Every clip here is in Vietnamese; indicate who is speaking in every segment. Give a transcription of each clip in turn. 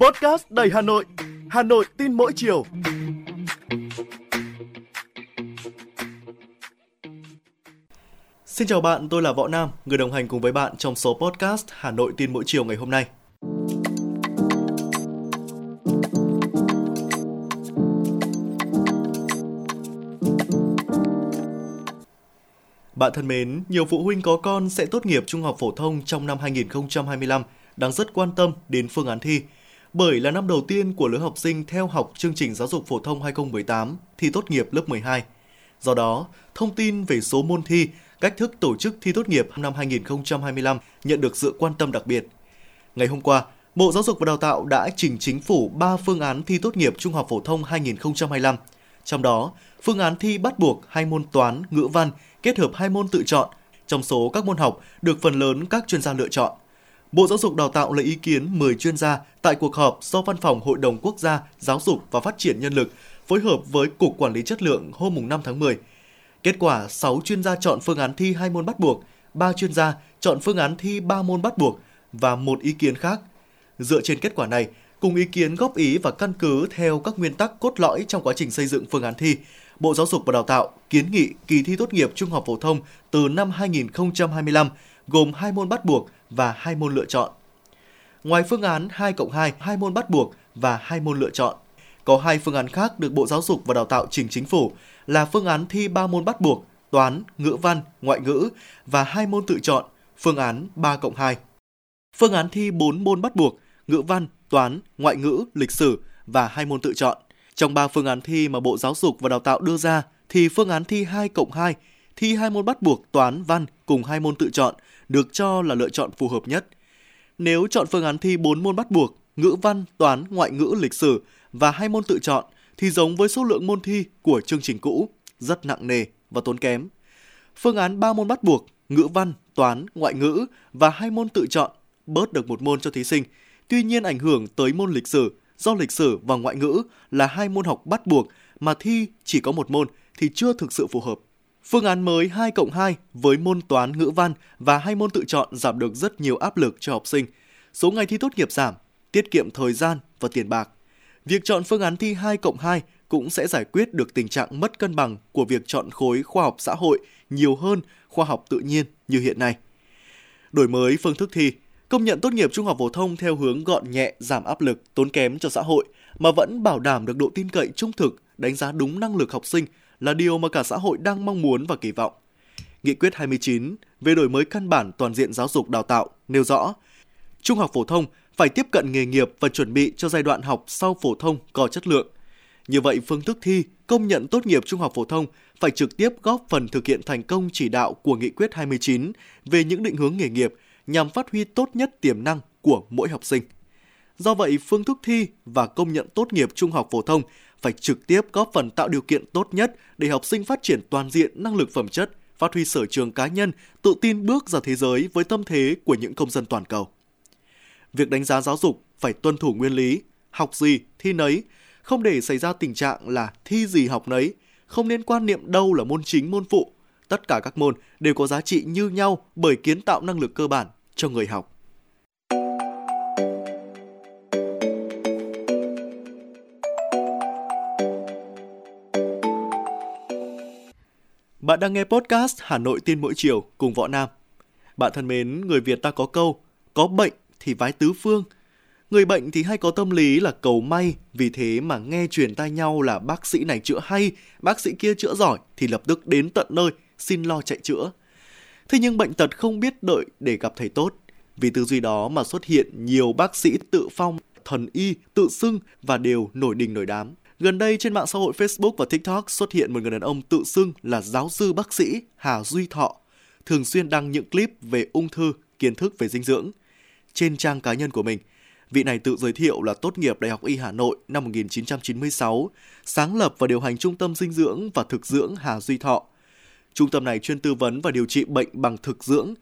Speaker 1: Podcast đầy Hà Nội, Hà Nội tin mỗi chiều. Xin chào bạn, tôi là Võ Nam, người đồng hành cùng với bạn trong số podcast Hà Nội tin mỗi chiều ngày hôm nay. Bạn thân mến, nhiều phụ huynh có con sẽ tốt nghiệp trung học phổ thông trong năm 2025 đang rất quan tâm đến phương án thi, bởi là năm đầu tiên của lứa học sinh theo học chương trình giáo dục phổ thông 2018 thi tốt nghiệp lớp 12. Do đó, thông tin về số môn thi, cách thức tổ chức thi tốt nghiệp năm 2025 nhận được sự quan tâm đặc biệt. Ngày hôm qua, Bộ Giáo dục và Đào tạo đã trình chính phủ 3 phương án thi tốt nghiệp trung học phổ thông 2025. Trong đó, phương án thi bắt buộc hai môn toán, ngữ văn kết hợp hai môn tự chọn trong số các môn học được phần lớn các chuyên gia lựa chọn. Bộ Giáo dục Đào tạo lấy ý kiến 10 chuyên gia tại cuộc họp do Văn phòng Hội đồng Quốc gia Giáo dục và Phát triển Nhân lực phối hợp với Cục Quản lý Chất lượng hôm 5 tháng 10. Kết quả, 6 chuyên gia chọn phương án thi hai môn bắt buộc, 3 chuyên gia chọn phương án thi 3 môn bắt buộc và một ý kiến khác. Dựa trên kết quả này, cùng ý kiến góp ý và căn cứ theo các nguyên tắc cốt lõi trong quá trình xây dựng phương án thi, Bộ Giáo dục và Đào tạo kiến nghị kỳ thi tốt nghiệp trung học phổ thông từ năm 2025 gồm 2 môn bắt buộc và 2 môn lựa chọn. Ngoài phương án 2 cộng 2, 2 môn bắt buộc và 2 môn lựa chọn, có hai phương án khác được Bộ Giáo dục và Đào tạo trình chính phủ là phương án thi 3 môn bắt buộc, toán, ngữ văn, ngoại ngữ và hai môn tự chọn, phương án 3 cộng 2. Phương án thi 4 môn bắt buộc, ngữ văn, toán, ngoại ngữ, lịch sử và hai môn tự chọn. Trong 3 phương án thi mà Bộ Giáo dục và Đào tạo đưa ra thì phương án thi 2 cộng 2, thi hai môn bắt buộc toán, văn cùng hai môn tự chọn được cho là lựa chọn phù hợp nhất. Nếu chọn phương án thi 4 môn bắt buộc, ngữ văn, toán, ngoại ngữ, lịch sử và hai môn tự chọn thì giống với số lượng môn thi của chương trình cũ, rất nặng nề và tốn kém. Phương án 3 môn bắt buộc, ngữ văn, toán, ngoại ngữ và hai môn tự chọn bớt được một môn cho thí sinh, tuy nhiên ảnh hưởng tới môn lịch sử do lịch sử và ngoại ngữ là hai môn học bắt buộc mà thi chỉ có một môn thì chưa thực sự phù hợp. Phương án mới 2 cộng 2 với môn toán ngữ văn và hai môn tự chọn giảm được rất nhiều áp lực cho học sinh. Số ngày thi tốt nghiệp giảm, tiết kiệm thời gian và tiền bạc. Việc chọn phương án thi 2 cộng 2 cũng sẽ giải quyết được tình trạng mất cân bằng của việc chọn khối khoa học xã hội nhiều hơn khoa học tự nhiên như hiện nay. Đổi mới phương thức thi, công nhận tốt nghiệp trung học phổ thông theo hướng gọn nhẹ, giảm áp lực, tốn kém cho xã hội mà vẫn bảo đảm được độ tin cậy trung thực, đánh giá đúng năng lực học sinh là điều mà cả xã hội đang mong muốn và kỳ vọng. Nghị quyết 29 về đổi mới căn bản toàn diện giáo dục đào tạo nêu rõ, trung học phổ thông phải tiếp cận nghề nghiệp và chuẩn bị cho giai đoạn học sau phổ thông có chất lượng. Như vậy, phương thức thi công nhận tốt nghiệp trung học phổ thông phải trực tiếp góp phần thực hiện thành công chỉ đạo của Nghị quyết 29 về những định hướng nghề nghiệp nhằm phát huy tốt nhất tiềm năng của mỗi học sinh. Do vậy, phương thức thi và công nhận tốt nghiệp trung học phổ thông phải trực tiếp góp phần tạo điều kiện tốt nhất để học sinh phát triển toàn diện năng lực phẩm chất, phát huy sở trường cá nhân, tự tin bước ra thế giới với tâm thế của những công dân toàn cầu. Việc đánh giá giáo dục phải tuân thủ nguyên lý, học gì thi nấy, không để xảy ra tình trạng là thi gì học nấy, không nên quan niệm đâu là môn chính môn phụ. Tất cả các môn đều có giá trị như nhau bởi kiến tạo năng lực cơ bản cho người học. Bạn đang nghe podcast Hà Nội tin mỗi chiều cùng Võ Nam. Bạn thân mến, người Việt ta có câu, có bệnh thì vái tứ phương. Người bệnh thì hay có tâm lý là cầu may, vì thế mà nghe truyền tai nhau là bác sĩ này chữa hay, bác sĩ kia chữa giỏi thì lập tức đến tận nơi xin lo chạy chữa. Thế nhưng bệnh tật không biết đợi để gặp thầy tốt, vì tư duy đó mà xuất hiện nhiều bác sĩ tự phong, thần y, tự xưng và đều nổi đình nổi đám. Gần đây trên mạng xã hội Facebook và TikTok xuất hiện một người đàn ông tự xưng là giáo sư bác sĩ Hà Duy Thọ, thường xuyên đăng những clip về ung thư, kiến thức về dinh dưỡng. Trên trang cá nhân của mình, vị này tự giới thiệu là tốt nghiệp Đại học Y Hà Nội năm 1996, sáng lập và điều hành Trung tâm Dinh dưỡng và Thực dưỡng Hà Duy Thọ. Trung tâm này chuyên tư vấn và điều trị bệnh bằng thực dưỡng.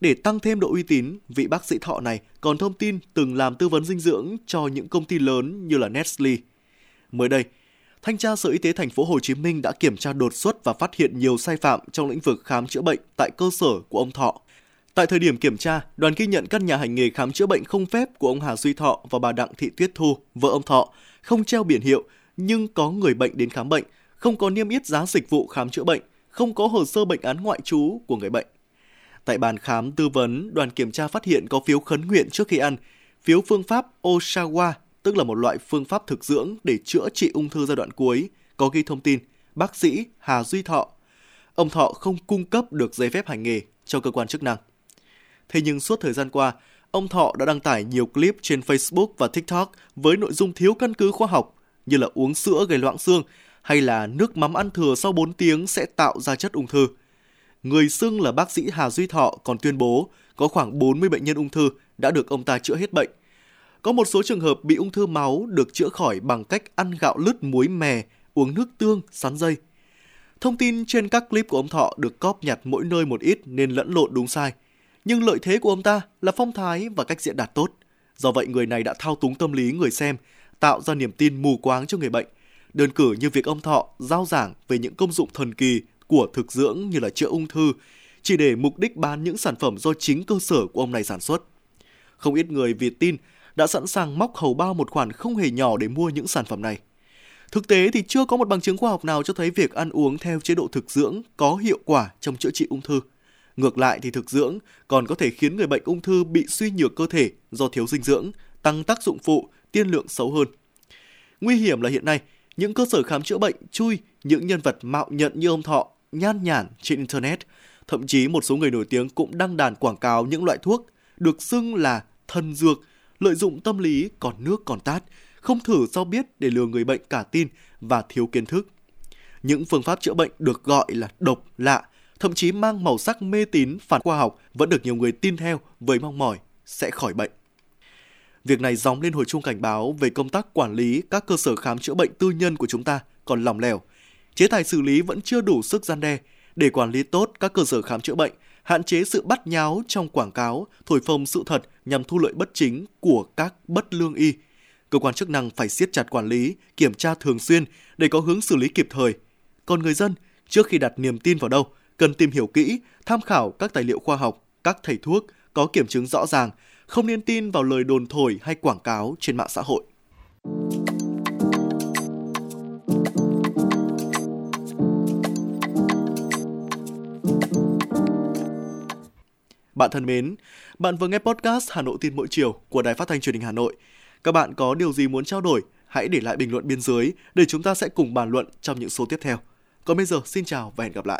Speaker 1: Để tăng thêm độ uy tín, vị bác sĩ Thọ này còn thông tin từng làm tư vấn dinh dưỡng cho những công ty lớn như là Nestle, Mới đây, Thanh tra Sở Y tế thành phố Hồ Chí Minh đã kiểm tra đột xuất và phát hiện nhiều sai phạm trong lĩnh vực khám chữa bệnh tại cơ sở của ông Thọ. Tại thời điểm kiểm tra, đoàn ghi nhận các nhà hành nghề khám chữa bệnh không phép của ông Hà Duy Thọ và bà Đặng Thị Tuyết Thu, vợ ông Thọ, không treo biển hiệu nhưng có người bệnh đến khám bệnh, không có niêm yết giá dịch vụ khám chữa bệnh, không có hồ sơ bệnh án ngoại trú của người bệnh. Tại bàn khám tư vấn, đoàn kiểm tra phát hiện có phiếu khấn nguyện trước khi ăn, phiếu phương pháp Oshawa, tức là một loại phương pháp thực dưỡng để chữa trị ung thư giai đoạn cuối, có ghi thông tin bác sĩ Hà Duy Thọ. Ông Thọ không cung cấp được giấy phép hành nghề cho cơ quan chức năng. Thế nhưng suốt thời gian qua, ông Thọ đã đăng tải nhiều clip trên Facebook và TikTok với nội dung thiếu căn cứ khoa học như là uống sữa gây loãng xương hay là nước mắm ăn thừa sau 4 tiếng sẽ tạo ra chất ung thư. Người xưng là bác sĩ Hà Duy Thọ còn tuyên bố có khoảng 40 bệnh nhân ung thư đã được ông ta chữa hết bệnh. Có một số trường hợp bị ung thư máu được chữa khỏi bằng cách ăn gạo lứt muối mè, uống nước tương, sắn dây. Thông tin trên các clip của ông Thọ được cóp nhặt mỗi nơi một ít nên lẫn lộn đúng sai. Nhưng lợi thế của ông ta là phong thái và cách diễn đạt tốt. Do vậy người này đã thao túng tâm lý người xem, tạo ra niềm tin mù quáng cho người bệnh. Đơn cử như việc ông Thọ giao giảng về những công dụng thần kỳ của thực dưỡng như là chữa ung thư, chỉ để mục đích bán những sản phẩm do chính cơ sở của ông này sản xuất. Không ít người vì tin đã sẵn sàng móc hầu bao một khoản không hề nhỏ để mua những sản phẩm này. Thực tế thì chưa có một bằng chứng khoa học nào cho thấy việc ăn uống theo chế độ thực dưỡng có hiệu quả trong chữa trị ung thư. Ngược lại thì thực dưỡng còn có thể khiến người bệnh ung thư bị suy nhược cơ thể do thiếu dinh dưỡng, tăng tác dụng phụ, tiên lượng xấu hơn. Nguy hiểm là hiện nay, những cơ sở khám chữa bệnh chui những nhân vật mạo nhận như ông Thọ nhan nhản trên Internet. Thậm chí một số người nổi tiếng cũng đăng đàn quảng cáo những loại thuốc được xưng là thần dược, lợi dụng tâm lý còn nước còn tát, không thử sao biết để lừa người bệnh cả tin và thiếu kiến thức. Những phương pháp chữa bệnh được gọi là độc lạ, thậm chí mang màu sắc mê tín phản khoa học vẫn được nhiều người tin theo với mong mỏi sẽ khỏi bệnh. Việc này dóng lên hồi chuông cảnh báo về công tác quản lý các cơ sở khám chữa bệnh tư nhân của chúng ta còn lỏng lẻo. Chế tài xử lý vẫn chưa đủ sức gian đe để quản lý tốt các cơ sở khám chữa bệnh, hạn chế sự bắt nháo trong quảng cáo, thổi phồng sự thật nhằm thu lợi bất chính của các bất lương y. Cơ quan chức năng phải siết chặt quản lý, kiểm tra thường xuyên để có hướng xử lý kịp thời. Còn người dân, trước khi đặt niềm tin vào đâu, cần tìm hiểu kỹ, tham khảo các tài liệu khoa học, các thầy thuốc có kiểm chứng rõ ràng không nên tin vào lời đồn thổi hay quảng cáo trên mạng xã hội. Bạn thân mến, bạn vừa nghe podcast Hà Nội tin mỗi chiều của Đài Phát thanh Truyền hình Hà Nội. Các bạn có điều gì muốn trao đổi, hãy để lại bình luận bên dưới để chúng ta sẽ cùng bàn luận trong những số tiếp theo. Còn bây giờ xin chào và hẹn gặp lại.